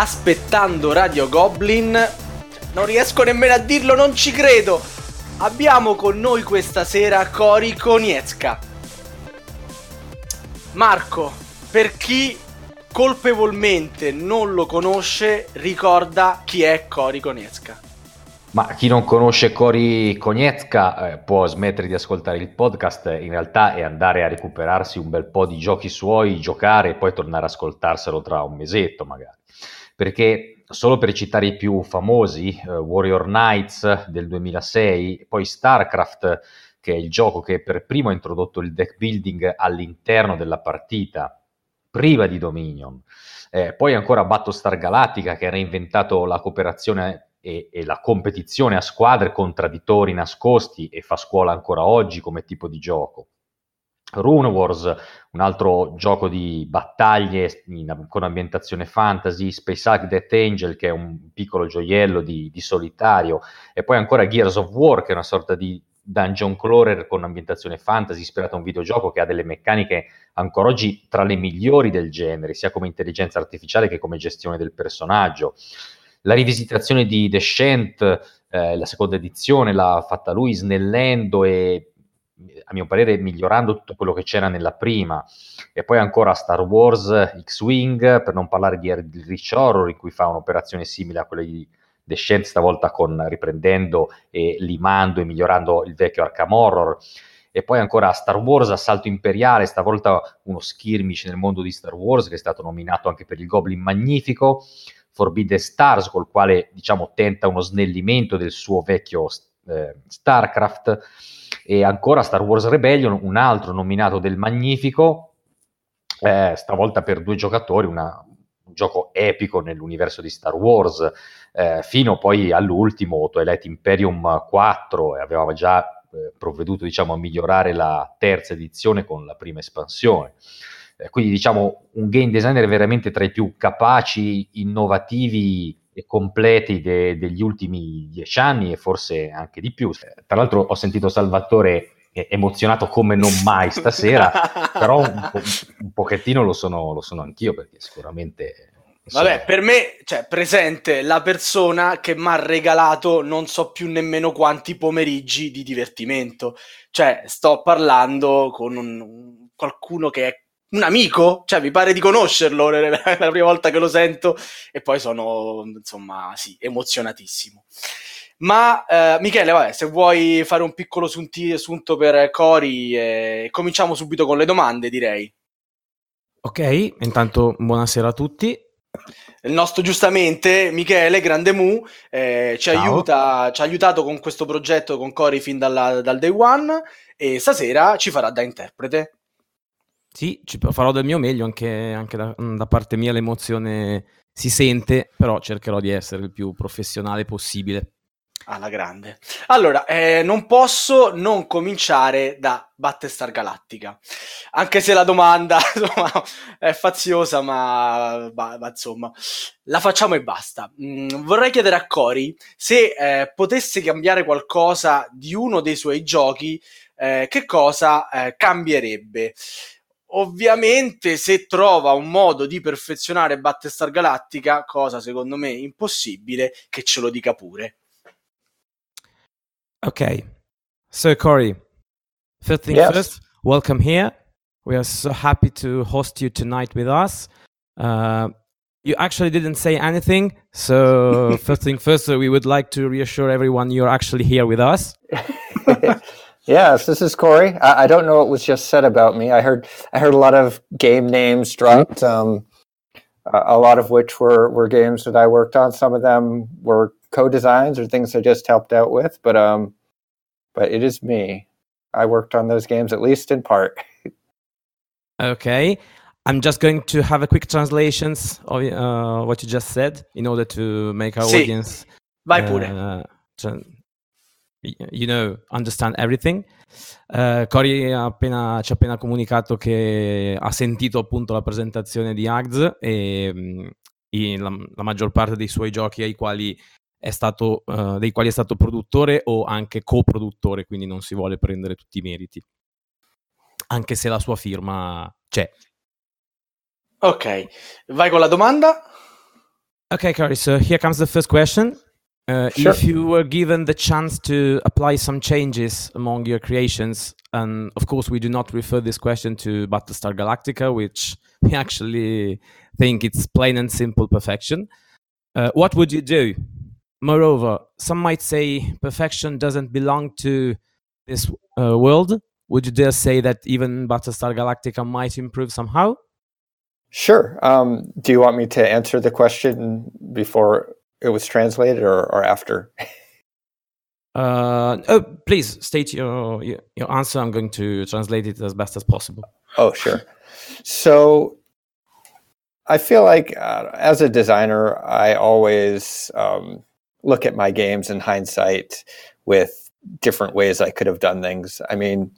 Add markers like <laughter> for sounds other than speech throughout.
aspettando Radio Goblin. Non riesco nemmeno a dirlo, non ci credo. Abbiamo con noi questa sera Cori Konietzka. Marco, per chi colpevolmente non lo conosce, ricorda chi è Cori Konietzka. Ma chi non conosce Cori Konietzka eh, può smettere di ascoltare il podcast in realtà e andare a recuperarsi un bel po' di giochi suoi, giocare e poi tornare ad ascoltarselo tra un mesetto magari. Perché solo per citare i più famosi, eh, Warrior Knights del 2006, poi StarCraft, che è il gioco che per primo ha introdotto il deck building all'interno della partita, priva di Dominion. Eh, poi ancora Battlestar Galactica che ha reinventato la cooperazione e, e, la competizione a squadre contraddittori nascosti e fa scuola ancora oggi come tipo di gioco. Rune Wars, un altro gioco di battaglie in, con ambientazione fantasy, Space Hulk Death Angel che è un piccolo gioiello di, di, solitario e poi ancora Gears of War che è una sorta di dungeon crawler con ambientazione fantasy ispirata a un videogioco che ha delle meccaniche ancora oggi tra le migliori del genere, sia come intelligenza artificiale che come gestione del personaggio. La rivisitazione di Descent, eh, la seconda edizione, l'ha fatta lui snellendo e a mio parere migliorando tutto quello che c'era nella prima. E poi ancora Star Wars X-Wing, per non parlare di Rich Horror, in cui fa un'operazione simile a quella di Descent, stavolta con, riprendendo e limando e migliorando il vecchio Arkham Horror. E poi ancora Star Wars Assalto Imperiale, stavolta uno skirmish nel mondo di Star Wars, che è stato nominato anche per il Goblin Magnifico. Forbidden Stars, col quale diciamo tenta uno snellimento del suo vecchio eh, StarCraft, e ancora Star Wars Rebellion, un altro nominato del Magnifico, eh, stavolta per due giocatori, una, un gioco epico nell'universo di Star Wars, eh, fino poi all'ultimo, Twilight Imperium 4, e avevamo già eh, provveduto diciamo, a migliorare la terza edizione con la prima espansione. Eh, quindi diciamo un game designer veramente tra i più capaci, innovativi completi de- degli ultimi dieci anni e forse anche di più. Tra l'altro ho sentito Salvatore emozionato come non mai <laughs> stasera, però un, po- un pochettino lo sono, lo sono anch'io perché sicuramente Insomma. Vabbè, per me, cioè, presente la persona che mi ha regalato non so più nemmeno quanti pomeriggi di divertimento. Cioè, sto parlando con un, qualcuno che è un amico, cioè mi pare di conoscerlo <laughs> la, la prima volta che lo sento e poi sono, insomma, sì, emozionatissimo. Ma eh, Michele, vabbè, se vuoi fare un piccolo sunti, sunto per Cori, eh, cominciamo subito con le domande, direi. Ok, intanto buonasera a tutti. Il nostro giustamente Michele Grande Mu eh, ci, aiuta, ci, ha aiutato con questo progetto con Cori fin dalla, dal day one e stasera ci farà da interprete. Sì, ci farò del mio meglio, anche, anche da, da, parte mia l'emozione si sente, però cercherò di essere il più professionale possibile. Alla grande. Allora, eh, non posso non cominciare da Battlestar Galactica, anche se la domanda <laughs> insomma, è faziosa, ma, ma, ma, insomma, la facciamo e basta. Mm, vorrei chiedere a Cori se eh, potesse cambiare qualcosa di uno dei suoi giochi, eh, che cosa eh, cambierebbe? Ovviamente, se trova un modo di perfezionare Battlestar Galactica, cosa secondo me impossibile, che ce lo dica pure. Ok, so Corey, first thing yes. first, welcome here. We are so happy to host you tonight with us. Uh, you actually didn't say anything, so <laughs> first thing first, we would like to reassure everyone you're actually here with us. <laughs> Yes, this is Corey. I, I, don't know what was just said about me. I heard I heard a lot of game names dropped, um, a lot of which were, were games that I worked on. Some of them were co-designs or things I just helped out with, but um, but it is me. I worked on those games at least in part. <laughs> okay, I'm just going to have a quick translations of uh, what you just said in order to make our sì. audience. Vai pure. Uh, you know, understand everything. Uh, Cory appena, ci ha appena comunicato che ha sentito appunto la presentazione di Ags e um, la, la, maggior parte dei suoi giochi ai quali è stato, uh, dei quali è stato produttore o anche coproduttore, quindi non si vuole prendere tutti i meriti, anche se la sua firma c'è. Ok, vai con la domanda. Okay, Cory. So here comes the first question. Uh, Sure. If you were given the chance to apply some changes among your creations, and of course, we do not refer this question to Battlestar Galactica, which we actually think it's plain and simple perfection. Uh, what would you do? Moreover, some might say perfection doesn't belong to this uh, world. Would you dare say that even Battlestar Galactica might improve somehow? Sure. Um, do you want me to answer the question before it was translated or, or after? Uh, oh, please state your, your your answer. I'm going to translate it as best as possible. Oh, sure. So I feel like uh, as a designer, I always um, look at my games in hindsight with different ways I could have done things. I mean,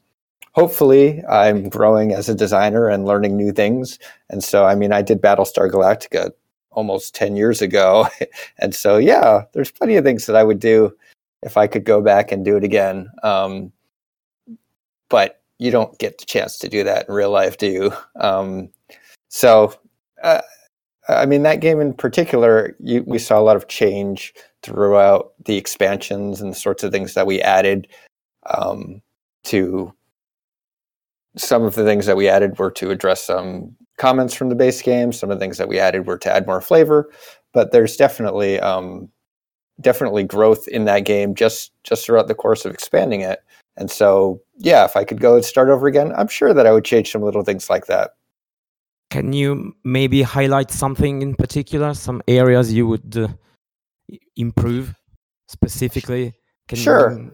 hopefully, I'm growing as a designer and learning new things. And so, I mean, I did Battlestar Galactica almost 10 years ago. <laughs> and so, yeah, there's plenty of things that I would do if I could go back and do it again. Um, but you don't get the chance to do that in real life, do you? Um, so, uh, I mean, that game in particular, you, we saw a lot of change throughout the expansions and the sorts of things that we added um, to. Some of the things that we added were to address some comments from the base game. Some of the things that we added were to add more flavor. But there's definitely um, definitely growth in that game just just throughout the course of expanding it. And so, yeah, if I could go and start over again, I'm sure that I would change some little things like that. Can you maybe highlight something in particular, some areas you would uh, improve specifically? Can you- Sure.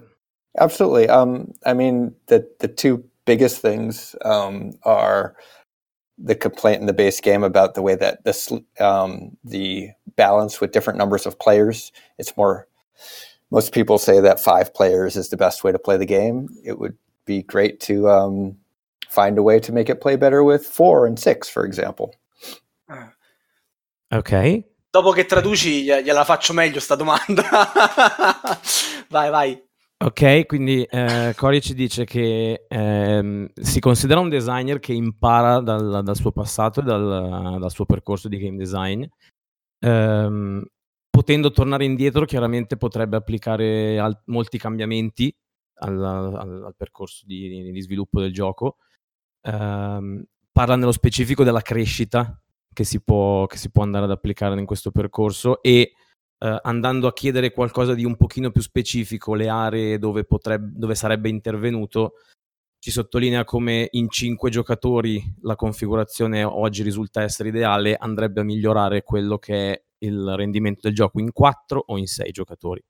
Absolutely. Um, I mean, the the two biggest things um, are the complaint in the base game about the way that this um, the balance with different numbers of players. It's more. Most people say that five players is the best way to play the game. It would be great to um, find a way to make it play better with four and six, for example. Ok. Dopo che traduci gliela faccio meglio sta domanda. <laughs> vai, vai. Ok, quindi eh, Cory ci dice che ehm, si considera un designer che impara dal, dal suo passato e dal, dal suo percorso di game design. Ehm, potendo tornare indietro, chiaramente potrebbe applicare al- molti cambiamenti al, al- al percorso di, di sviluppo del gioco. Ehm, parla nello specifico della crescita che si, può, che si può andare ad applicare in questo percorso e eh, andando a chiedere qualcosa di un pochino più specifico, le aree dove, potrebbe, dove sarebbe intervenuto, ci sottolinea come in cinque giocatori la configurazione oggi risulta essere ideale, andrebbe a migliorare quello che è il rendimento del gioco in quattro o in sei giocatori.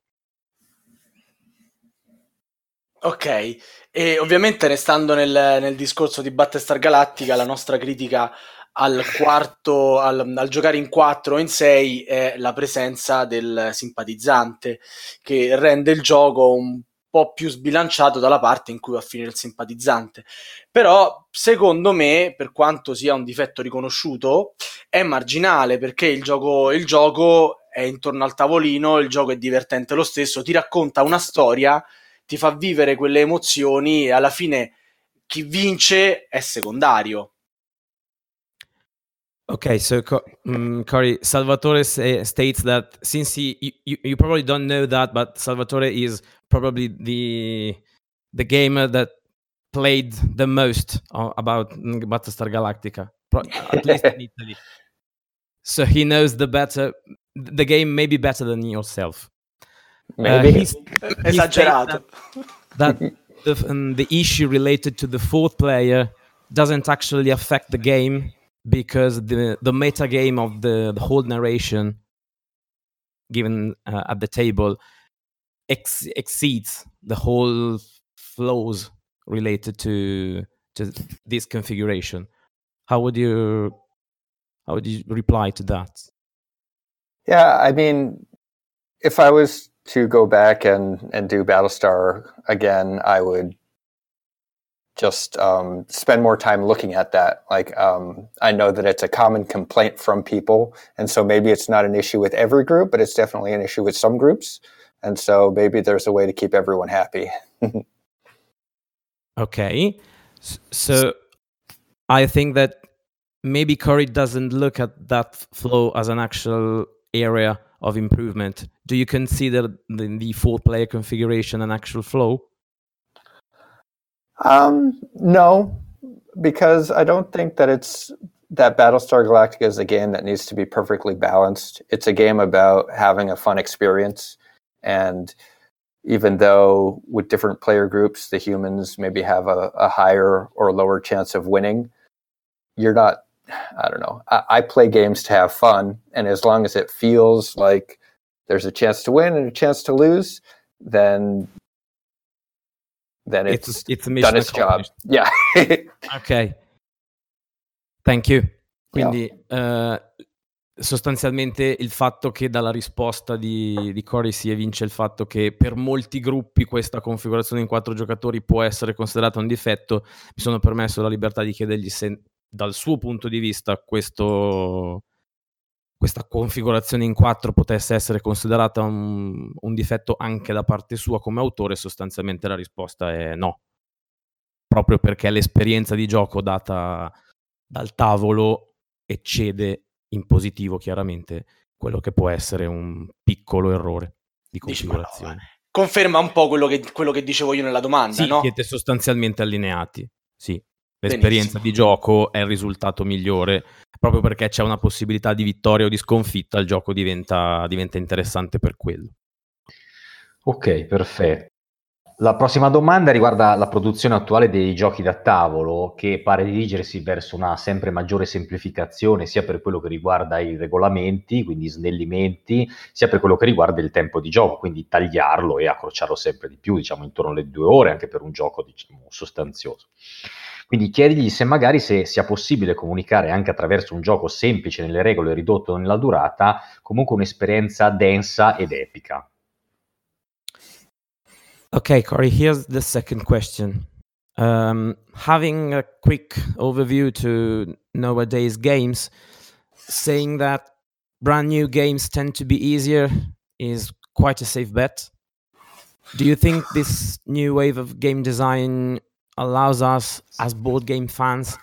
Ok, e ovviamente restando nel, nel discorso di Battlestar Galactica, la nostra critica al quarto, al, al giocare in 4 o in 6 è la presenza del simpatizzante che rende il gioco un po' più sbilanciato dalla parte in cui va a finire il simpatizzante. Però, secondo me, per quanto sia un difetto riconosciuto, è marginale perché il gioco, il gioco è intorno al tavolino, il gioco è divertente lo stesso, ti racconta una storia, ti fa vivere quelle emozioni e alla fine chi vince è secondario. Okay, so Co- mm, Cory, Salvatore say, states that since he, you, you, you probably don't know that, but Salvatore is probably the the gamer that played the most uh, about mm, Battlestar Galactica, at least in <laughs> Italy. So he knows the better the game maybe better than yourself. Uh, Maybe. he's- Esagerato. that the, um, the issue related to the fourth player doesn't actually affect the game because the the meta game of the, the whole narration given uh, at the table ex- exceeds the whole flows related to to this configuration. How would you how would you reply to that? Yeah, I mean, if I was to go back and and do Battlestar again, I would just um, spend more time looking at that. Like, um, I know that it's a common complaint from people, and so maybe it's not an issue with every group, but it's definitely an issue with some groups. And so maybe there's a way to keep everyone happy. <laughs> Okay. So I think that maybe Corey doesn't look at that flow as an actual area of improvement? Do you consider the, the four player configuration an actual flow? Um, no, because I don't think that it's that Battlestar Galactica is a game that needs to be perfectly balanced. It's a game about having a fun experience. And even though with different player groups, the humans maybe have a, a higher or lower chance of winning, you're not, I don't know. I, I play games to have fun. And as long as it feels like there's a chance to win and a chance to lose, then then it's, it's, it's a done its job. Yeah. <laughs> ok. Thank you. Quindi yeah. uh, sostanzialmente il fatto che dalla risposta di, di Cory si evince il fatto che per molti gruppi questa configurazione in quattro giocatori può essere considerata un difetto, mi sono permesso la libertà di chiedergli se dal suo punto di vista questo, questa configurazione in quattro potesse essere considerata un, un, difetto anche da parte sua come autore, sostanzialmente la risposta è no. Proprio perché l'esperienza di gioco data dal tavolo eccede in positivo chiaramente quello che può essere un piccolo errore di configurazione. Dici, Conferma un po' quello che, quello che, dicevo io nella domanda, sì, no? siete sostanzialmente allineati, sì. L'esperienza Benissimo. di gioco è il risultato migliore proprio perché c'è una possibilità di vittoria o di sconfitta, il gioco diventa, diventa interessante per quello. Ok, perfetto. La prossima domanda riguarda la produzione attuale dei giochi da tavolo, che pare dirigersi verso una sempre maggiore semplificazione, sia per quello che riguarda i regolamenti, quindi snellimenti, sia per quello che riguarda il tempo di gioco, quindi tagliarlo e accorciarlo sempre di più, diciamo intorno alle due ore, anche per un gioco diciamo, sostanzioso. Quindi chiedigli se magari se sia possibile comunicare anche attraverso un gioco semplice nelle regole, ridotto nella durata, comunque un'esperienza densa ed epica. Okay, Corey, here's the second question. Um, having a quick overview to nowadays games, saying that brand new games tend to be easier is quite a safe bet. Do you think this new wave of game design allows us as board game fans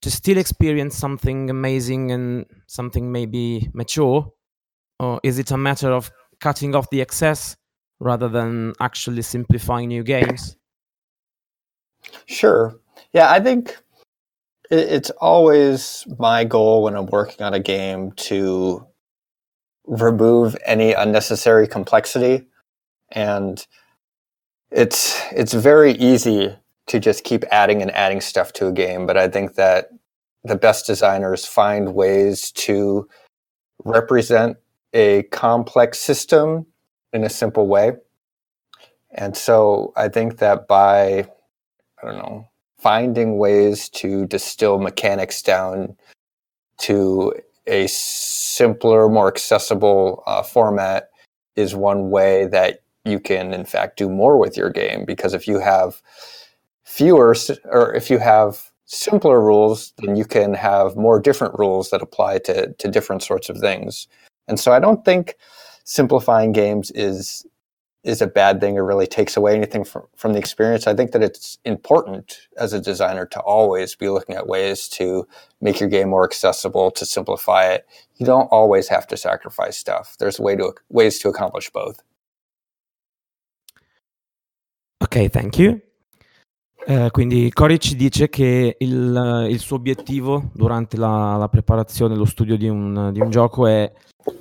to still experience something amazing and something maybe mature? Or is it a matter of cutting off the excess rather than actually simplifying new games? Sure. Yeah, I think it's always my goal when I'm working on a game to remove any unnecessary complexity and it's it's very easy to just keep adding and adding stuff to a game. But I think that the best designers find ways to represent a complex system in a simple way. And so I think that by, I don't know, finding ways to distill mechanics down to a simpler, more accessible uh, format is one way that you can, in fact, do more with your game. Because if you have fewer or if you have simpler rules, then you can have more different rules that apply to, to different sorts of things. And so I don't think simplifying games is is a bad thing or really takes away anything from, from the experience. I think that it's important as a designer to always be looking at ways to make your game more accessible, to simplify it. You don't always have to sacrifice stuff. There's way to ways to accomplish both. Okay, thank you. Eh, quindi Cory ci dice che il, il, suo obiettivo durante la, la preparazione, lo studio di un, di un, gioco è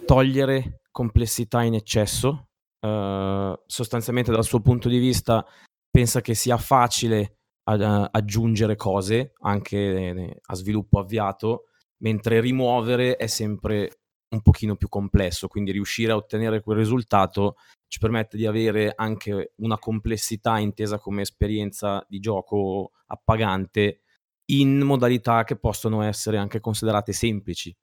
togliere complessità in eccesso. Eh, sostanzialmente dal suo punto di vista pensa che sia facile uh, aggiungere cose anche a sviluppo avviato, mentre rimuovere è sempre un pochino più complesso, quindi riuscire a ottenere quel risultato ci permette di avere anche una complessità intesa come esperienza di gioco appagante in modalità che possono essere anche considerate semplici.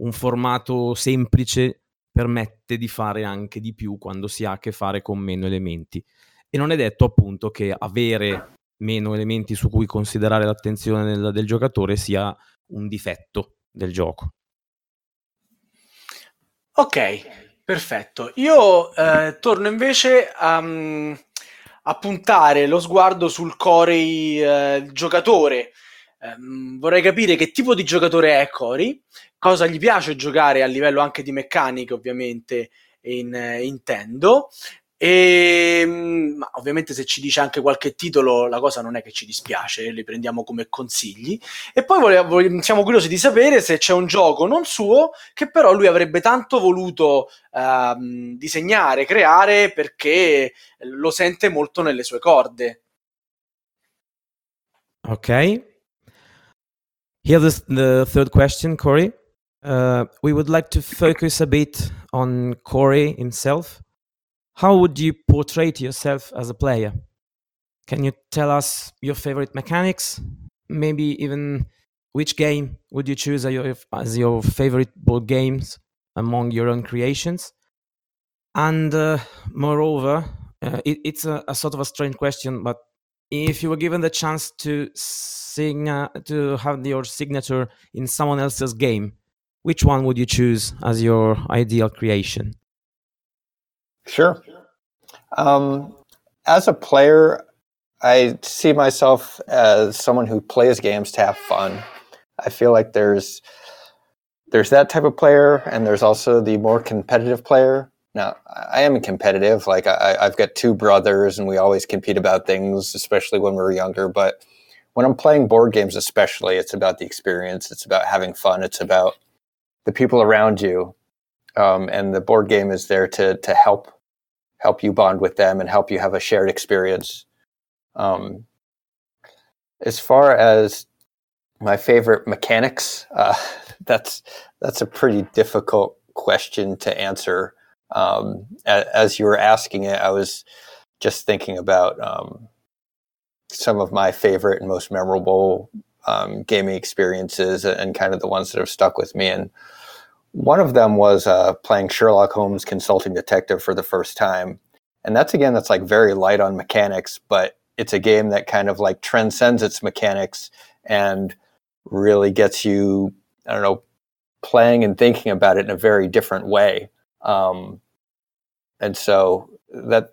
Un formato semplice permette di fare anche di più quando si ha a che fare con meno elementi. E non è detto appunto che avere meno elementi su cui considerare l'attenzione del, del giocatore sia un difetto del gioco. Ok, perfetto. Io eh, torno invece a, a, puntare lo sguardo sul core eh, giocatore. ehm, vorrei capire che tipo di giocatore è Cory, cosa gli piace giocare a livello anche di meccanica, ovviamente, in eh, Nintendo. E ehm, ma ovviamente se ci dice anche qualche titolo, la cosa non è che ci dispiace, li prendiamo come consigli. E poi volevo, siamo curiosi di sapere se c'è un gioco non suo che però lui avrebbe tanto voluto uh, disegnare, creare perché lo sente molto nelle sue corde. Ok. Here's the third question, Corey. Uh, we would like to focus a bit on Corey himself. How would you portray yourself as a player? Can you tell us your favorite mechanics? Maybe even which game would you choose as your, favorite board games among your own creations? And uh, moreover, uh, it, it's a, a, sort of a strange question, but if you were given the chance to sing, uh, to have your signature in someone else's game, which one would you choose as your ideal creation? Sure. Um, as a player, I see myself as someone who plays games to have fun. I feel like there's there's that type of player, and there's also the more competitive player. Now, I am a competitive. Like I, I've got two brothers, and we always compete about things, especially when we were younger. But when I'm playing board games, especially, it's about the experience. It's about having fun. It's about the people around you, um, and the board game is there to to help help you bond with them and help you have a shared experience. Um, as far as my favorite mechanics, uh, <laughs> that's that's a pretty difficult question to answer. Um, as you were asking it, I was just thinking about um, some of my favorite and most memorable um, gaming experiences and kind of the ones that have stuck with me. And one of them was uh, playing Sherlock Holmes Consulting Detective for the first time. And that's again, that's like very light on mechanics, but it's a game that kind of like transcends its mechanics and really gets you, I don't know, playing and thinking about it in a very different way. Um, and so that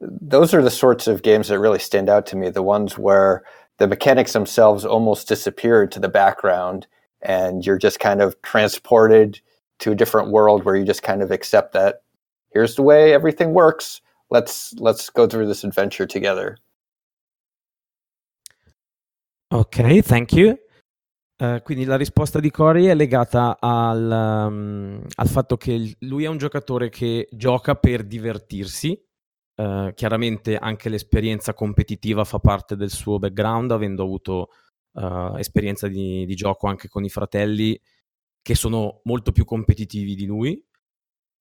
those are the sorts of games that really stand out to me. The ones where the mechanics themselves almost disappear to the background and you're just kind of transported to a different world where you just kind of accept that here's the way everything works. Let's let's go through this adventure together. Ok, thank you. Uh, quindi la risposta di Cory è legata al, um, al, fatto che lui è un giocatore che gioca per divertirsi. Uh, chiaramente anche l'esperienza competitiva fa parte del suo background, avendo avuto uh, esperienza di, di, gioco anche con i fratelli che sono molto più competitivi di lui.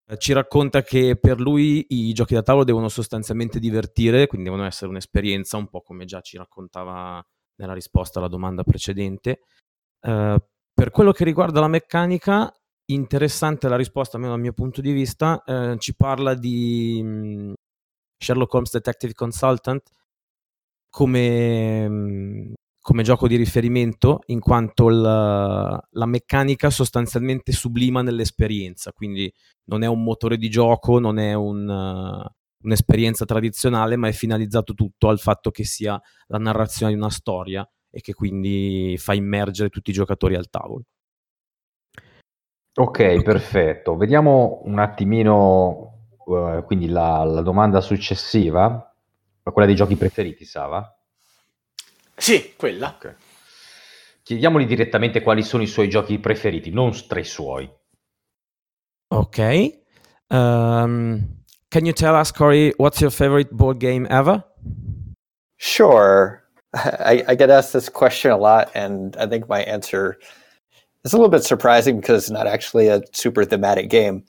Eh, ci racconta che per lui i giochi da tavolo devono sostanzialmente divertire, quindi devono essere un'esperienza, un po' come già ci raccontava nella risposta alla domanda precedente. Uh, per quello che riguarda la meccanica, interessante la risposta, almeno dal mio punto di vista, uh, ci parla di um, Sherlock Holmes Detective Consultant come um, come gioco di riferimento in quanto la, la, meccanica sostanzialmente sublima nell'esperienza, quindi non è un motore di gioco, non è un, uh, un'esperienza tradizionale, ma è finalizzato tutto al fatto che sia la narrazione di una storia e che quindi fa immergere tutti i giocatori al tavolo. Ok, perfetto. Vediamo un attimino uh, quindi la, la domanda successiva, quella dei giochi preferiti, Sava? Sì, quella. Okay. Chiediamogli direttamente quali sono i suoi giochi preferiti, non tra i suoi. Ok. Um, can you tell us, Corey, what's your favorite board game ever? Sure. <laughs> I, I get asked this question a lot, and I think my answer is a little bit surprising because it's not actually a super thematic game.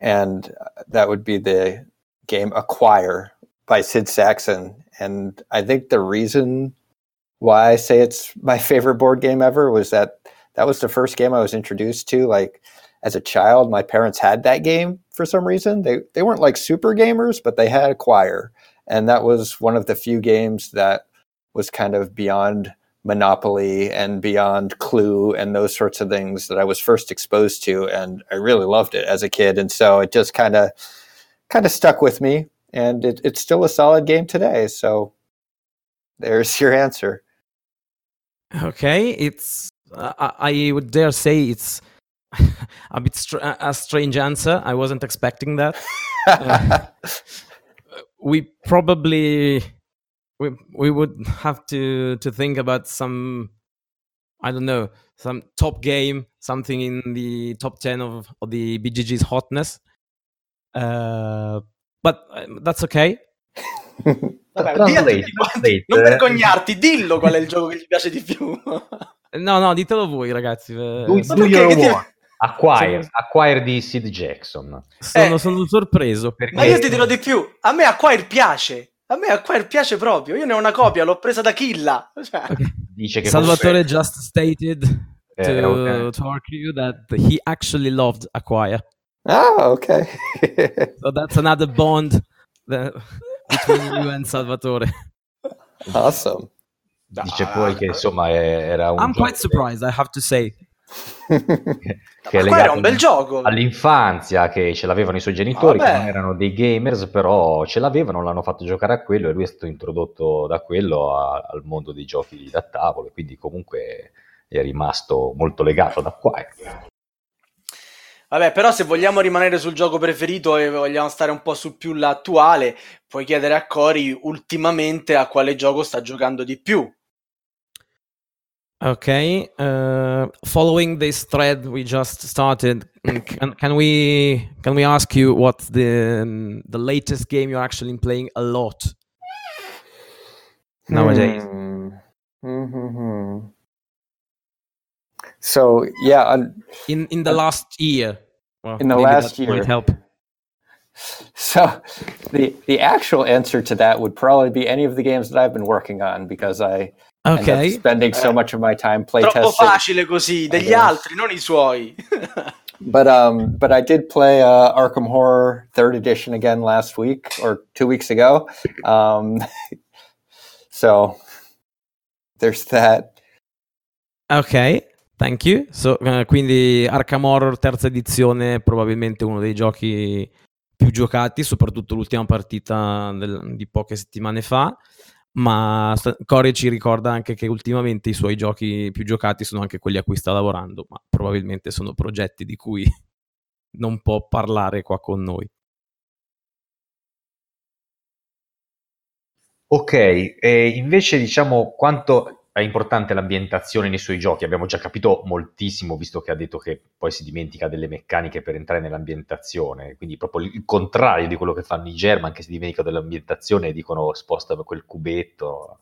And that would be the game Acquire by Sid Saxon. And I think the reason why I say it's my favorite board game ever was that that was the first game I was introduced to. Like as a child, my parents had that game for some reason. They they weren't like super gamers, but they had Acquire, and that was one of the few games that was kind of beyond Monopoly and beyond Clue and those sorts of things that I was first exposed to, and I really loved it as a kid. And so it just kind of kind of stuck with me, and it, it's still a solid game today. So there's <laughs> your answer. Okay, it's uh, I would dare say it's <laughs> a bit str- a strange answer. I wasn't expecting that. uh, <laughs> we probably we we would have to to think about some I don't know some top game, something in the top ten of, of the BGG's hotness. Uh, but uh, that's okay. Vabbè, translate, translate. Non vergognarti, dillo qual è il gioco che ti piace di più. <laughs> no, no, ditelo voi, ragazzi. Do, do your ti... Acquire, Acquire di Sid Jackson. Sono, eh, sono sorpreso. Perché... Ma io ti dirò di più. A me Acquire piace. A me Acquire piace proprio. Io ne ho una copia, l'ho presa da Killa. Cioè... Dice che Salvatore fosse... just stated eh, to, okay. to crew that he actually loved Acquire. Ah, ok. <laughs> so that's another bond that between you and Salvatore. Awesome. Dice poi che insomma era un I'm quite surprised, I have to say. che legato un bel gioco. all'infanzia che ce l'avevano i suoi genitori Vabbè. che non erano dei gamers però ce l'avevano, l'hanno fatto giocare a quello e lui è stato introdotto da quello a, al mondo dei giochi da tavolo quindi comunque è rimasto molto legato da qua Vabbè, però se vogliamo rimanere sul gioco preferito e vogliamo stare un po' su più l'attuale, puoi chiedere a Cori ultimamente a quale gioco sta giocando di più. Okay. Uh, following this thread we just started, can, can we can we ask you what's the um, the latest game you're actually playing a lot nowadays? Hmm. Mm-hmm. So yeah, in in the last year. Well, in the last year, might help. So the the actual answer to that would probably be any of the games that I've been working on because I okay. spending so eh, much of my time playtesting. Troppo facile così, degli altri, non i suoi. <laughs> but um, but I did play uh, Arkham Horror Third Edition again last week or two weeks ago. Um, <laughs> so there's that. Ok, thank you. So, uh, quindi Arkham Horror terza edizione, probabilmente uno dei giochi più giocati, soprattutto l'ultima partita del, di poche settimane fa ma Corey ci ricorda anche che ultimamente i suoi giochi più giocati sono anche quelli a cui sta lavorando, ma probabilmente sono progetti di cui <laughs> non può parlare qua con noi. Ok, invece diciamo quanto è importante l'ambientazione nei suoi giochi, abbiamo già capito moltissimo, visto che ha detto che poi si dimentica delle meccaniche per entrare nell'ambientazione, quindi proprio il contrario di quello che fanno i German, che si dimenticano dell'ambientazione e dicono sposta quel cubetto.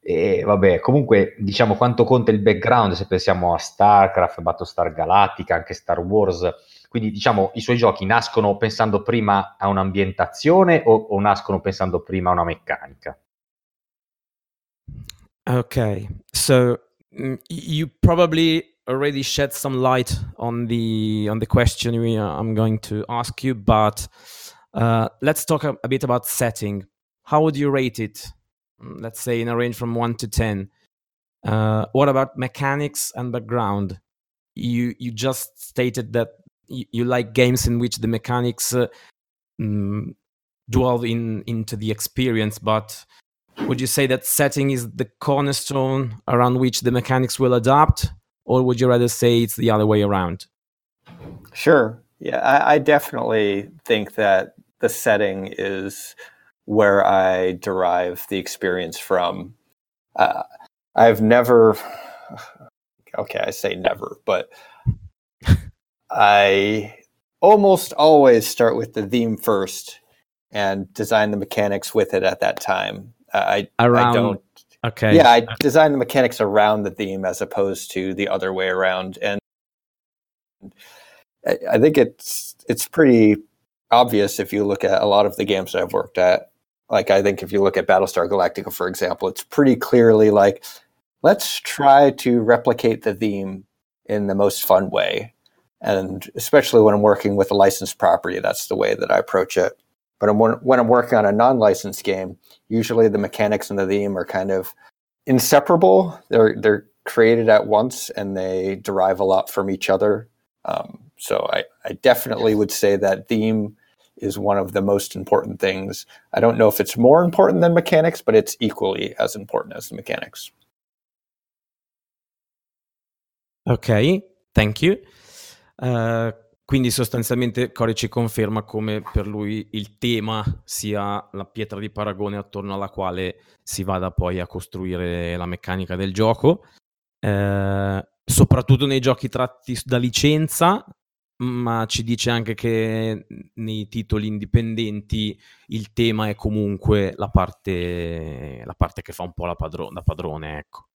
E vabbè, comunque diciamo quanto conta il background se pensiamo a StarCraft, Battlestar Galactica, anche Star Wars. Quindi diciamo i suoi giochi nascono pensando prima a un'ambientazione o, o nascono pensando prima a una meccanica? Okay, so mm, you probably already shed some light on the on the question we, uh, I'm going to ask you, but uh, let's talk a, a, bit about setting. How would you rate it? Mm, let's say in a range from one to ten. Uh, what about mechanics and background? You you just stated that you, you like games in which the mechanics uh, mm, dwell in into the experience, but would you say that setting is the cornerstone around which the mechanics will adapt or would you rather say it's the other way around? Sure. Yeah I, I definitely think that the setting is where i derive the experience from. Uh, i've never <sighs> okay i say never but <laughs> i almost always start with the theme first and design the mechanics with it at that time I, around, I don't. Okay. Yeah, I design the mechanics around the theme as opposed to the other way around, and I, I think it's it's pretty obvious if you look at a lot of the games that I've worked at. Like I think if you look at Battlestar Galactica, for example, it's pretty clearly like let's try to replicate the theme in the most fun way. And especially when I'm working with a licensed property, that's the way that I approach it. But I'm, when I'm working on a non-licensed game, usually the mechanics and the theme are kind of inseparable. They're they're created at once and they derive a lot from each other. Um, so I, I definitely would say that theme is one of the most important things. I don't know if it's more important than mechanics, but it's equally as important as the mechanics. Ok, thank you. Uh, quindi sostanzialmente Cory ci conferma come per lui il tema sia la pietra di paragone attorno alla quale si vada poi a costruire la meccanica del gioco, eh, soprattutto nei giochi tratti da licenza, ma ci dice anche che nei titoli indipendenti il tema è comunque la parte, la parte che fa un po' la padro- da padrone, ecco.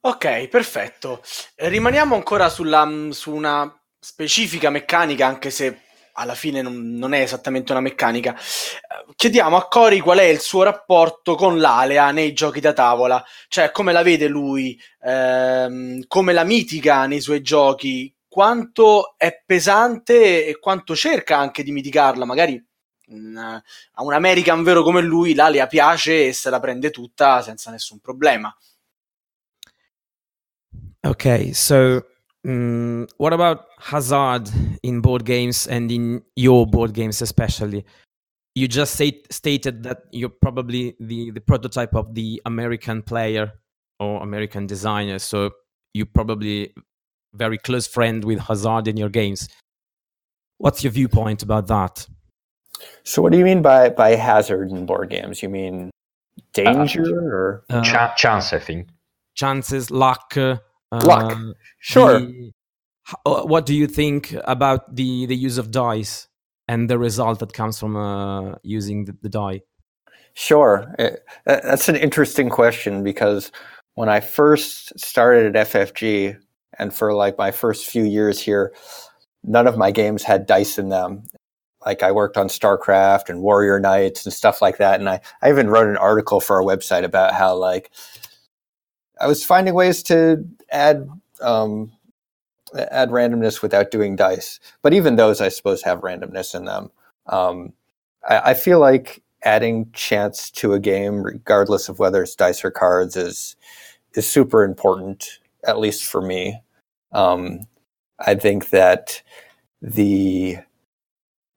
Ok, perfetto. Rimaniamo ancora sulla, mm, su una specifica meccanica, anche se alla fine non, non, è esattamente una meccanica. Chiediamo a Cori qual è il suo rapporto con l'Alea nei giochi da tavola, cioè come la vede lui, ehm, come la mitiga nei suoi giochi, quanto è pesante e quanto cerca anche di mitigarla, magari mh, a un American vero come lui l'Alea piace e se la prende tutta senza nessun problema. Okay, so um, what about hazard in board games and in your board games especially? You just say, stated that you're probably the, the prototype of the American player or American designer, so you're probably very close friend with hazard in your games. What's your viewpoint about that? So, what do you mean by by hazard in board games? You mean danger uh, or uh, ch- chance? I think chances, luck. Uh, Luck. Um, sure. The, uh, what do you think about the, the use of dice and the result that comes from uh, using the, the, die? Sure. It, uh, uh, that's an interesting question because when I first started at FFG and for like my first few years here, none of my games had dice in them. Like I worked on StarCraft and Warrior Knights and stuff like that. And I, I even wrote an article for our website about how like I was finding ways to add um, add randomness without doing dice. But even those, I suppose, have randomness in them. Um, I, I, feel like adding chance to a game, regardless of whether it's dice or cards, is is super important. At least for me, um, I think that the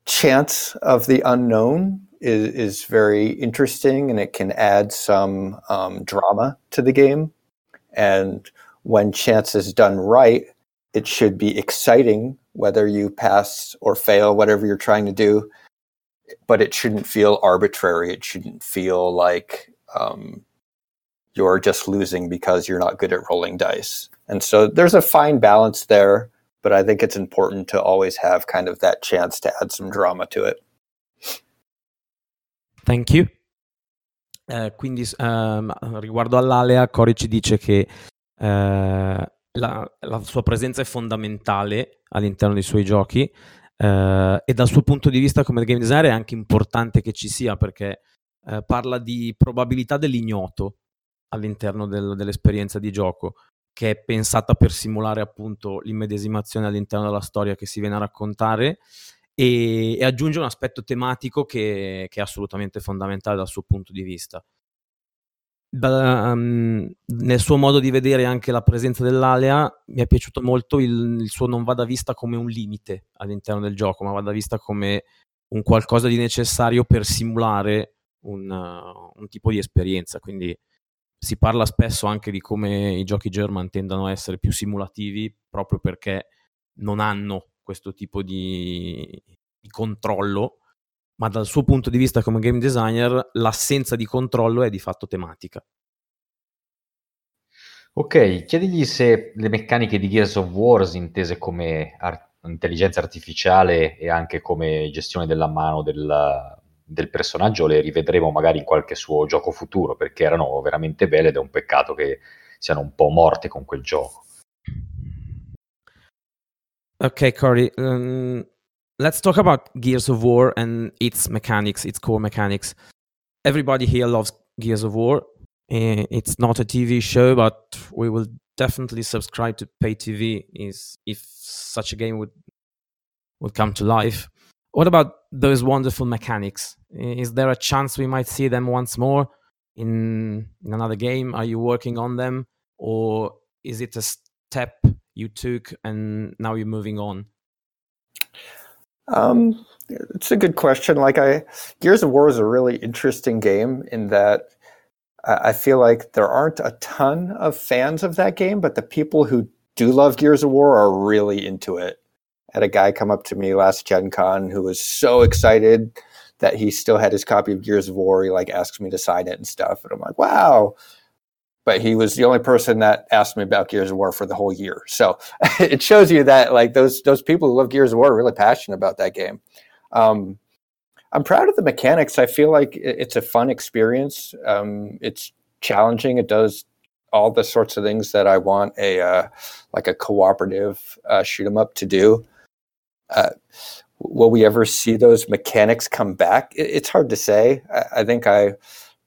chance of the unknown is, is very interesting, and it can add some um, drama to the game. And when chance is done right, it should be exciting whether you pass or fail, whatever you're trying to do. But it shouldn't feel arbitrary. It shouldn't feel like um, you're just losing because you're not good at rolling dice. And so there's a fine balance there, but I think it's important to always have kind of that chance to add some drama to it. Thank you. Eh, quindi um, riguardo all'Alea, Cori ci dice che eh, la, la, sua presenza è fondamentale all'interno dei suoi giochi eh, e dal suo punto di vista come game designer è anche importante che ci sia perché eh, parla di probabilità dell'ignoto all'interno del, dell'esperienza di gioco che è pensata per simulare appunto l'immedesimazione all'interno della storia che si viene a raccontare e, e aggiunge un aspetto tematico che, che, è assolutamente fondamentale dal suo punto di vista. Da, um, nel suo modo di vedere anche la presenza dell'alea mi è piaciuto molto il, il, suo non vada vista come un limite all'interno del gioco, ma vada vista come un qualcosa di necessario per simulare un, uh, un tipo di esperienza. Quindi si parla spesso anche di come i giochi German tendano a essere più simulativi proprio perché non hanno questo tipo di, di controllo, ma dal suo punto di vista come game designer l'assenza di controllo è di fatto tematica. Ok, chiedigli se le meccaniche di Gears of Wars intese come ar- intelligenza artificiale e anche come gestione della mano del, del, personaggio le rivedremo magari in qualche suo gioco futuro, perché erano veramente belle ed è un peccato che siano un po' morte con quel gioco. Okay, Corey. Um, let's talk about Gears of War and its mechanics, its core mechanics. Everybody here loves Gears of War. It's not a TV show, but we will definitely subscribe to pay TV is if such a game would would come to life. What about those wonderful mechanics? Is there a chance we might see them once more in, in another game? Are you working on them, or is it a step you took and now you're moving on? Um, it's a good question. Like I, Gears of War is a really interesting game in that I feel like there aren't a ton of fans of that game, but the people who do love Gears of War are really into it. I had a guy come up to me last Gen Con who was so excited that he still had his copy of Gears of War. He like asked me to sign it and stuff. And I'm like, wow. But he was the only person that asked me about Gears of War for the whole year. So <laughs> it shows you that like those those people who love Gears of War are really passionate about that game. Um, I'm proud of the mechanics. I feel like it's a fun experience. Um, it's challenging. It does all the sorts of things that I want a uh, like a cooperative uh, shoot 'em up to do. Uh, will we ever see those mechanics come back? It, it's hard to say. I, I, think I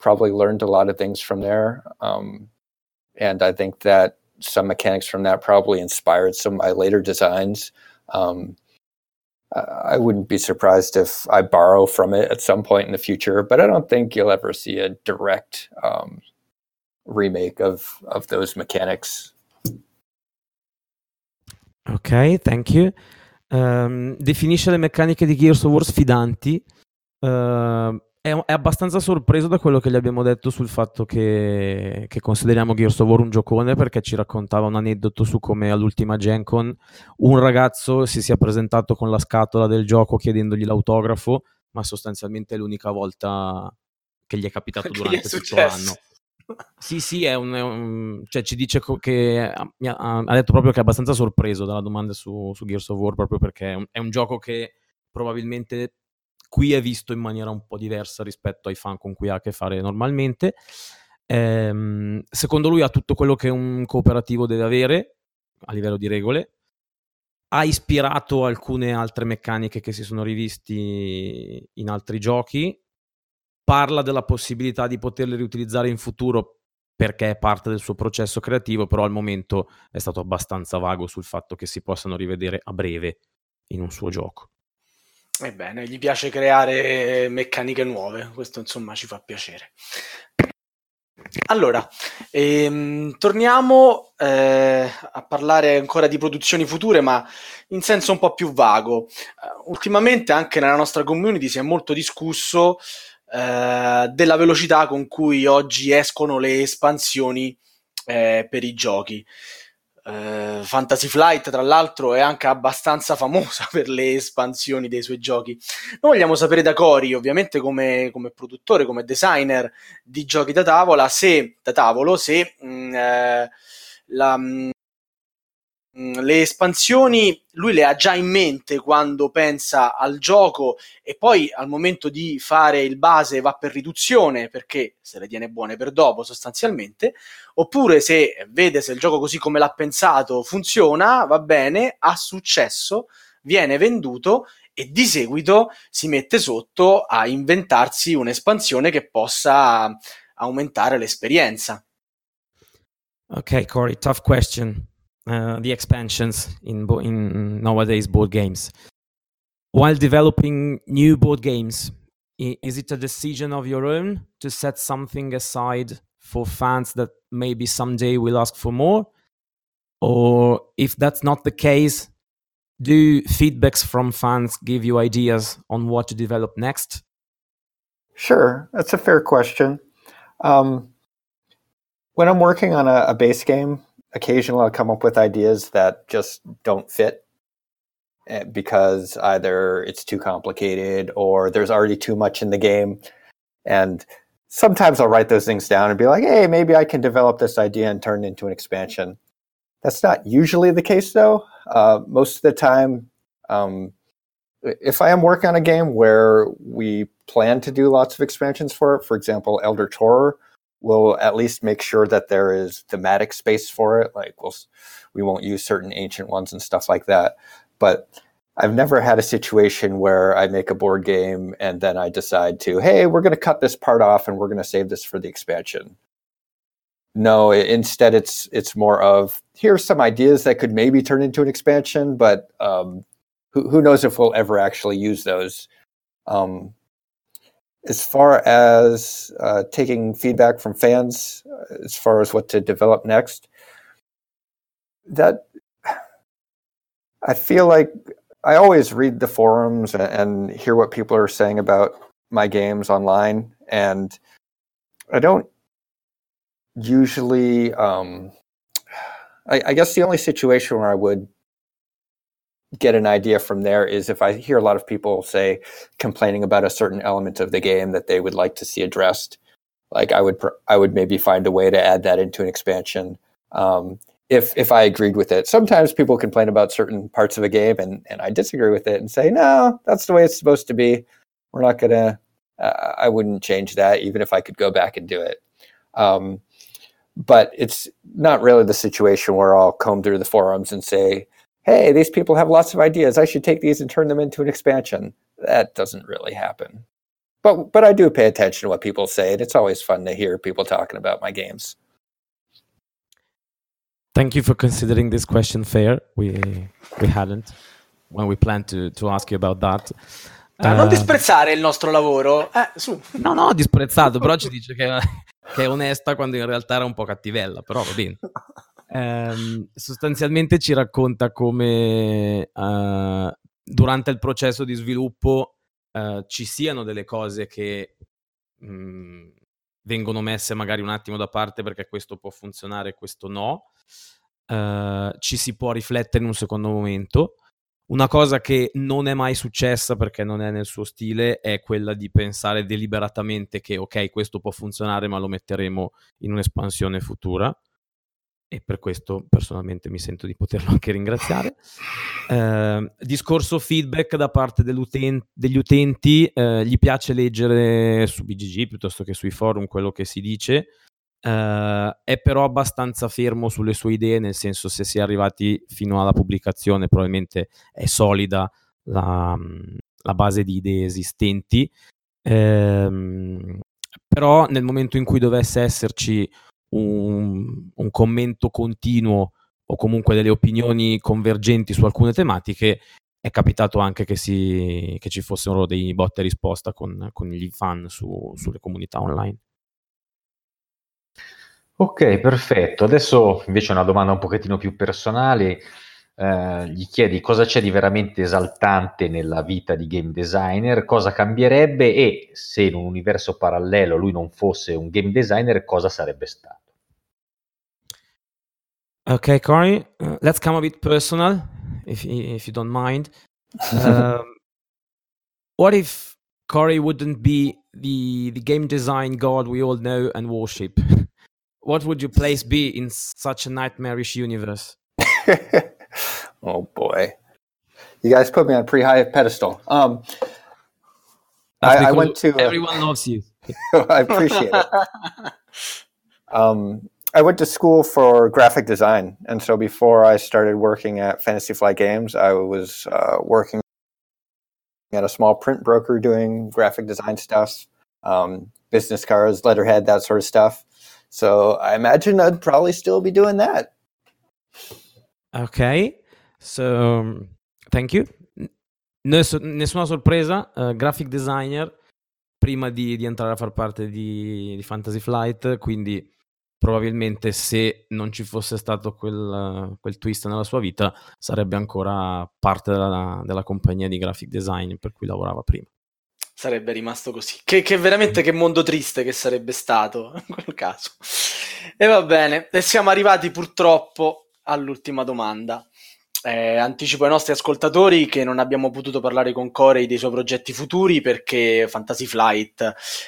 probably learned a lot of things from there, um, and I think that some mechanics from that probably inspired some of my later designs. Um, I wouldn't be surprised if I borrow from it at some point in the future, but I don't think you'll ever see a direct um, remake of of those mechanics. Ok, thank you. Um, definisce le meccaniche di Gears of War sfidanti. Uh, è, è, abbastanza sorpreso da quello che gli abbiamo detto sul fatto che, che, consideriamo Gears of War un giocone perché ci raccontava un aneddoto su come all'ultima Gen Con un ragazzo si sia presentato con la scatola del gioco chiedendogli l'autografo, ma sostanzialmente è l'unica volta che gli è capitato <laughs> durante tutto l'anno. Sì, sì, è un, è un, cioè ci dice che ha, ha, detto proprio che è abbastanza sorpreso dalla domanda su, su Gears of War proprio perché è un, è un, gioco che probabilmente qui è visto in maniera un po' diversa rispetto ai fan con cui ha a che fare normalmente. Ehm, secondo lui ha tutto quello che un cooperativo deve avere a livello di regole. Ha ispirato alcune altre meccaniche che si sono rivisti in altri giochi parla della possibilità di poterle riutilizzare in futuro perché è parte del suo processo creativo, però al momento è stato abbastanza vago sul fatto che si possano rivedere a breve in un suo gioco. Ebbene, gli piace creare meccaniche nuove, questo insomma ci fa piacere. Allora, ehm, torniamo eh, a parlare ancora di produzioni future, ma in senso un po' più vago. Uh, ultimamente anche nella nostra community si è molto discusso eh, della velocità con cui oggi escono le espansioni eh, per i giochi. Uh, Fantasy Flight, tra l'altro, è anche abbastanza famosa <laughs> per le espansioni dei suoi giochi. Noi vogliamo sapere da Cori, ovviamente come, come produttore, come designer di giochi da tavola, se, da tavolo, se mh, mm, eh, la, mh, Mm, le espansioni lui le ha già in mente quando pensa al gioco e poi al momento di fare il base va per riduzione perché se le tiene buone per dopo sostanzialmente oppure se vede se il gioco così come l'ha pensato funziona va bene ha successo viene venduto e di seguito si mette sotto a inventarsi un'espansione che possa aumentare l'esperienza. Ok Corey tough question uh, the expansions in, bo- in nowadays board games. While developing new board games, is it a decision of your own to set something aside for fans that maybe someday will ask for more? Or if that's not the case, do feedbacks from fans give you ideas on what to develop next? Sure, that's a fair question. Um, when I'm working on a, a base game, occasionally I'll come up with ideas that just don't fit eh, because either it's too complicated or there's already too much in the game. And sometimes I'll write those things down and be like, hey, maybe I can develop this idea and turn it into an expansion. That's not usually the case, though. Uh, most of the time, um, if I am working on a game where we plan to do lots of expansions for it, for example, Elder Horror, we'll at least make sure that there is thematic space for it. Like we'll, we won't use certain ancient ones and stuff like that. But I've never had a situation where I make a board game and then I decide to, hey, we're going to cut this part off and we're going to save this for the expansion. No, instead it's it's more of here's some ideas that could maybe turn into an expansion, but um, who, who knows if we'll ever actually use those. Um, as far as uh, taking feedback from fans, uh, as far as what to develop next, that I feel like I always read the forums and, hear what people are saying about my games online, and I don't usually, um, I, I guess the only situation where I would get an idea from there is if I hear a lot of people say complaining about a certain element of the game that they would like to see addressed. Like I would, I would maybe find a way to add that into an expansion. Um, if if I agreed with it, sometimes people complain about certain parts of a game, and and I disagree with it and say, no, that's the way it's supposed to be. We're not gonna. Uh, I wouldn't change that, even if I could go back and do it. Um, but it's not really the situation where I'll comb through the forums and say, hey, these people have lots of ideas. I should take these and turn them into an expansion. That doesn't really happen. But but I do pay attention to what people say, and it's always fun to hear people talking about my games. Thank you for considering this question fair. We we hadn't when we planned to, to ask you about that. Uh, non disprezzare il nostro lavoro. Eh, su. No, no, disprezzato, però ci dice che, che, è onesta quando in realtà era un po' cattivella, però va bene. <laughs> Um, sostanzialmente ci racconta come uh, durante il processo di sviluppo uh, ci siano delle cose che mh, mm, vengono messe magari un attimo da parte perché questo può funzionare questo no. Uh, ci si può riflettere in un secondo momento. Una cosa che non è mai successa perché non è nel suo stile è quella di pensare deliberatamente che ok, questo può funzionare, ma lo metteremo in un'espansione futura e per questo personalmente mi sento di poterlo anche ringraziare. Eh, discorso feedback da parte degli utenti, eh, gli piace leggere su BGG piuttosto che sui forum quello che si dice, eh, è però abbastanza fermo sulle sue idee, nel senso se si è arrivati fino alla pubblicazione probabilmente è solida la, la base di idee esistenti. Ehm, però nel momento in cui dovesse esserci un, un commento continuo o comunque delle opinioni convergenti su alcune tematiche, è capitato anche che, si, che ci fossero dei botte risposta con, con gli fan su, sulle comunità online. Ok, perfetto. Adesso invece una domanda un pochettino più personale. Eh, gli chiedi cosa c'è di veramente esaltante nella vita di game designer, cosa cambierebbe e se in un universo parallelo lui non fosse un game designer, cosa sarebbe stato? Okay, Corey, uh, let's come a bit personal, if if you don't mind. um, <laughs> what if Corey wouldn't be the the game design god we all know and worship? <laughs> what would your place be in such a nightmarish universe? <laughs> oh boy, you guys put me on a pretty high pedestal. Um, I, I, went to everyone uh, loves you. I appreciate it. Um, I went to school for graphic design, and so before I started working at Fantasy Flight Games, I was uh, working at a small print broker doing graphic design stuff, um, business cards, letterhead, that sort of stuff. So I imagine I'd probably still be doing that. Okay, so um, thank you. Ness- nessuna sorpresa, uh, graphic designer prima di, di, entrare a far parte di, di Fantasy Flight, quindi probabilmente se non ci fosse stato quel, quel twist nella sua vita sarebbe ancora parte della, della, compagnia di graphic design per cui lavorava prima. Sarebbe rimasto così. Che, che veramente che mondo triste che sarebbe stato <laughs> in quel caso. E va bene, e siamo arrivati purtroppo all'ultima domanda. Eh, anticipo ai nostri ascoltatori che non abbiamo potuto parlare con Corey dei suoi progetti futuri perché Fantasy Flight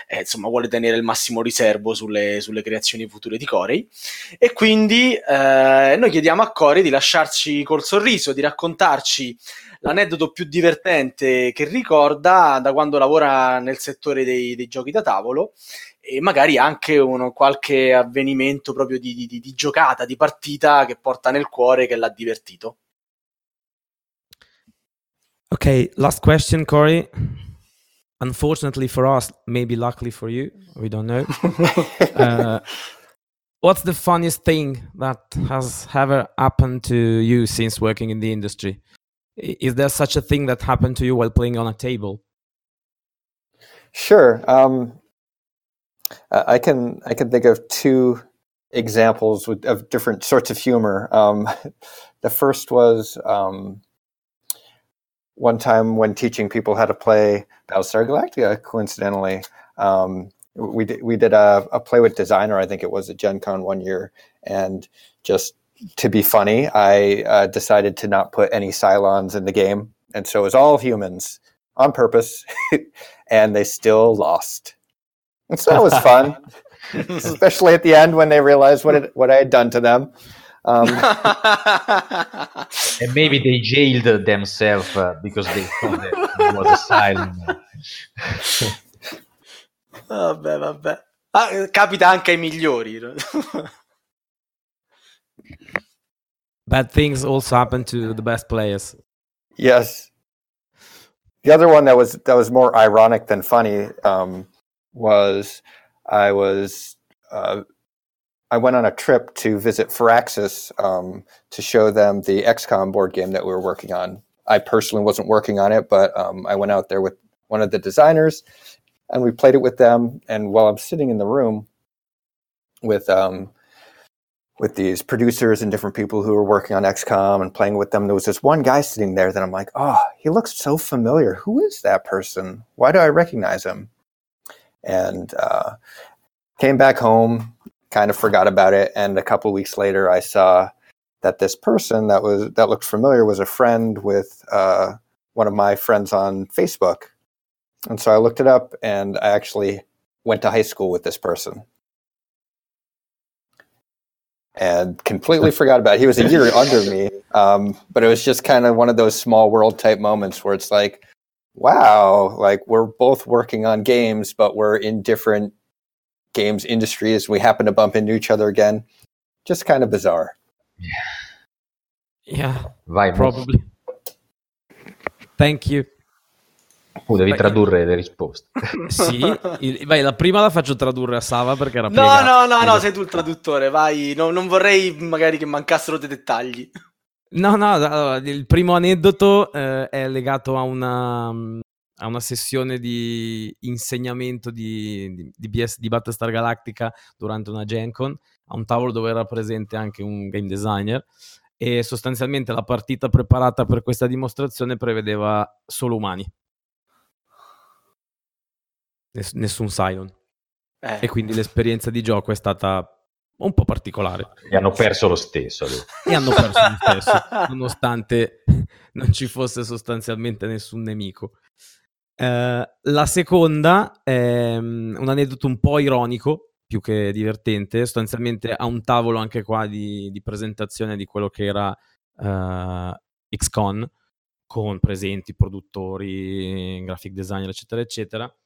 eh, insomma, vuole tenere il massimo riservo sulle, sulle creazioni future di Corey e quindi eh, noi chiediamo a Corey di lasciarci col sorriso, di raccontarci l'aneddoto più divertente che ricorda da quando lavora nel settore dei, dei giochi da tavolo e magari anche uno, qualche avvenimento proprio di, di, di giocata, di partita che porta nel cuore che l'ha divertito. Okay, last question, Corey. Unfortunately for us, maybe luckily for you, we don't know. <laughs> uh, what's the funniest thing that has ever happened to you since working in the industry? Is there such a thing that happened to you while playing on a table? Sure. Um, I can I can think of two examples with, of different sorts of humor. Um, <laughs> the first was um, one time when teaching people how to play Battlestar Galactica, coincidentally, um, we did we did a, a play with designer. I think it was at Gen Con one year, and just to be funny, I uh, decided to not put any Cylons in the game, and so it was all humans on purpose, <laughs> and they still lost. And so that was fun, <laughs> especially at the end when they realized what it, what I had done to them. Um, <laughs> <laughs> and maybe they jailed themselves uh, because they thought that it was a silent. <laughs> vabbè, vabbè. Ah, capita anche ai migliori. Bad things also happen to the best players. Yes. The other one that was that was more ironic than funny um, was I was uh, I went on a trip to visit Firaxis um, to show them the XCOM board game that we were working on. I personally wasn't working on it, but um, I went out there with one of the designers, and we played it with them. And while I'm sitting in the room with um, with these producers and different people who were working on XCOM and playing with them, there was this one guy sitting there that I'm like, oh, he looks so familiar. Who is that person? Why do I recognize him? And uh, came back home, kind of forgot about it, and a couple weeks later, I saw that this person that was that looked familiar was a friend with uh, one of my friends on Facebook, and so I looked it up, and I actually went to high school with this person, and completely <laughs> forgot about it. He was a year under me, um, but it was just kind of one of those small world type moments where it's like, wow, like we're both working on games, but we're in different games industries. We happen to bump into each other again. Just kind of bizarre. Yeah, Vai, Mo. probably. Thank you. Oh, devi Beh, tradurre le risposte. <laughs> Sì, il- vai, la prima la faccio tradurre a Sava perché era No, piegata. no, no, no, sei tu il traduttore, vai. No, non vorrei magari che mancassero dei dettagli. No, no, allora, il primo aneddoto eh, è legato a una, a una sessione di insegnamento di, di, di BS di Battlestar Galactica durante una Gen Con, a un tavolo dove era presente anche un game designer e sostanzialmente la partita preparata per questa dimostrazione prevedeva solo umani. Ness- nessun Cylon. Eh. E quindi l'esperienza di gioco è stata un po' particolare. E hanno perso lo stesso. e hanno perso lo stesso, <laughs> nonostante non ci fosse sostanzialmente nessun nemico. Eh, la seconda è mm, un aneddoto un po' ironico, più che divertente, sostanzialmente a un tavolo anche qua di, di presentazione di quello che era eh, XCon, con presenti produttori, graphic designer, eccetera, eccetera.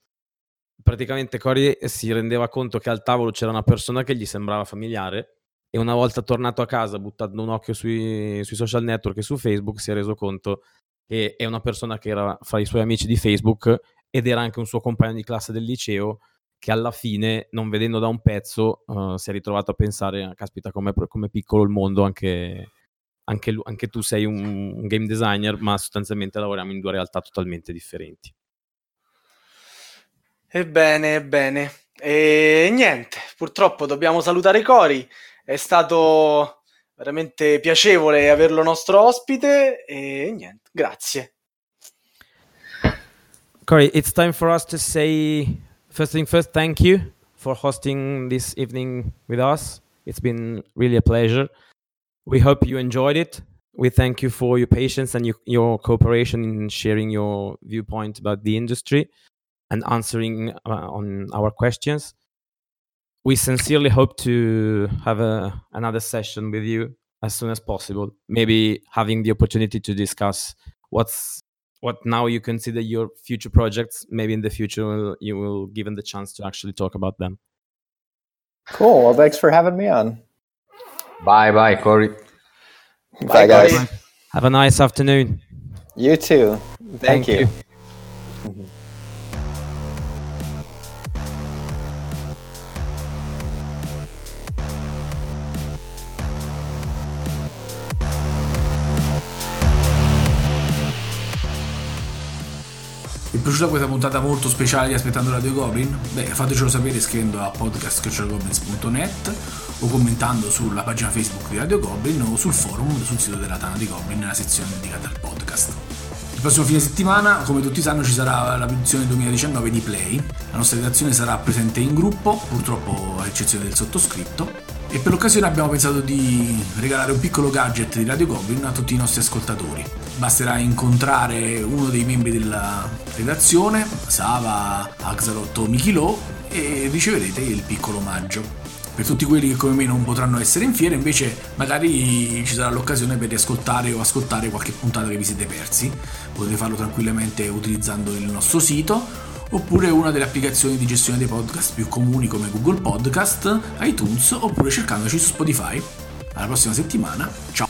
Praticamente Cory si rendeva conto che al tavolo c'era una persona che gli sembrava familiare e una volta tornato a casa, buttando un occhio sui, sui social network e su Facebook, si è reso conto che è una persona che era fra i suoi amici di Facebook ed era anche un suo compagno di classe del liceo che alla fine, non vedendo da un pezzo, eh, si è ritrovato a pensare, "Ah, caspita, com'è, com'è piccolo il mondo, anche, anche anche tu sei un, un game designer, ma sostanzialmente lavoriamo in due realtà totalmente differenti. Ebbene, ebbene. E niente, purtroppo dobbiamo salutare Cori. È stato veramente piacevole averlo nostro ospite e niente, grazie. Corey, it's time for us to say first thing first, thank you for hosting this evening with us. It's been really a pleasure. We hope you enjoyed it. We thank you for your patience and your, your cooperation in sharing your viewpoint about the industry and answering uh, on our questions. We sincerely hope to have a, another session with you as soon as possible. Maybe having the opportunity to discuss what's what now you consider your future projects maybe in the future you will given the chance to actually talk about them Cool. Well, thanks for having me on. Bye bye, Cory. Bye, guys. Cory. have a nice afternoon You too. Thank, you. Vi piaciuta questa puntata molto speciale di Aspettando Radio Goblin? Beh, fatecelo sapere scrivendo a podcast.goblins.net o commentando sulla pagina Facebook di Radio Goblin o sul forum sul sito della Tana di Goblin nella sezione dedicata al podcast. Il prossimo fine settimana, come tutti sanno, ci sarà la produzione 2019 di Play. La nostra redazione sarà presente in gruppo, purtroppo a eccezione del sottoscritto. E per l'occasione abbiamo pensato di regalare un piccolo gadget di Radio Goblin a tutti i nostri ascoltatori. Basterà incontrare uno dei membri della redazione, Sava, Axalot o Michilo, e riceverete il piccolo omaggio. Per tutti quelli che come me non potranno essere in fiera, invece magari ci sarà l'occasione per riascoltare o ascoltare qualche puntata che vi siete persi. Potete farlo tranquillamente utilizzando il nostro sito oppure una delle applicazioni di gestione dei podcast più comuni come Google Podcast, iTunes oppure cercandoci su Spotify. Alla prossima settimana, ciao!